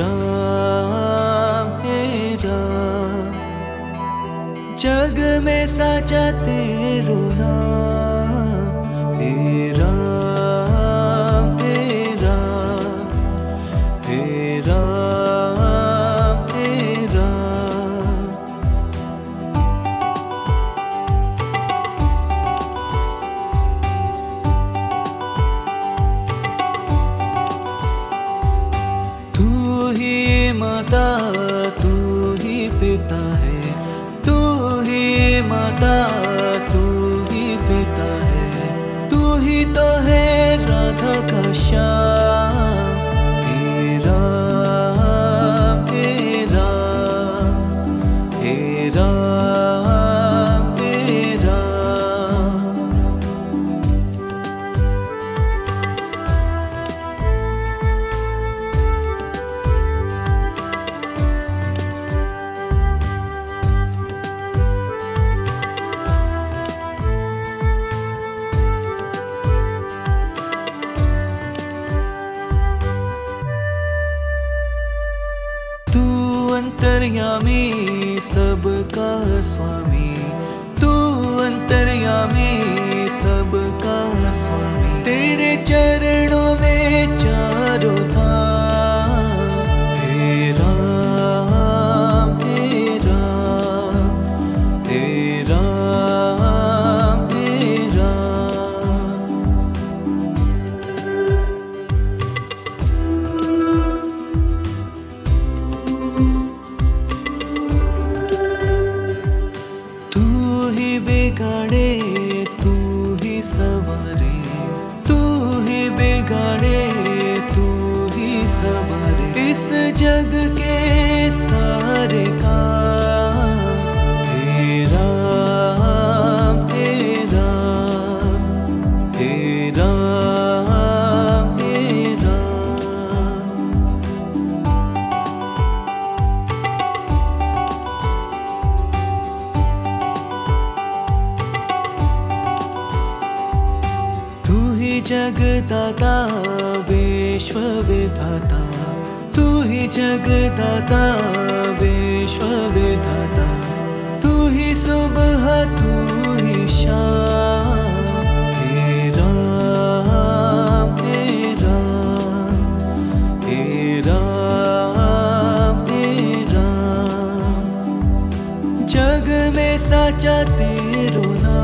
राम हे राम जग में सचा तेरो नाम। हे राम हे राम हे राम माता, तू ही पिता है। तू ही माता, तू ही पिता है। तू ही तो है राधा का श्याम। अंतर्यामी सबका स्वामी। जगदाता विश्व विधाता तू ही जगदाता विश्व विधाता तू ही सुबह, तू ही शाम। तेरा तेरा तेरा तेरा जग में साचा तेरो नाम।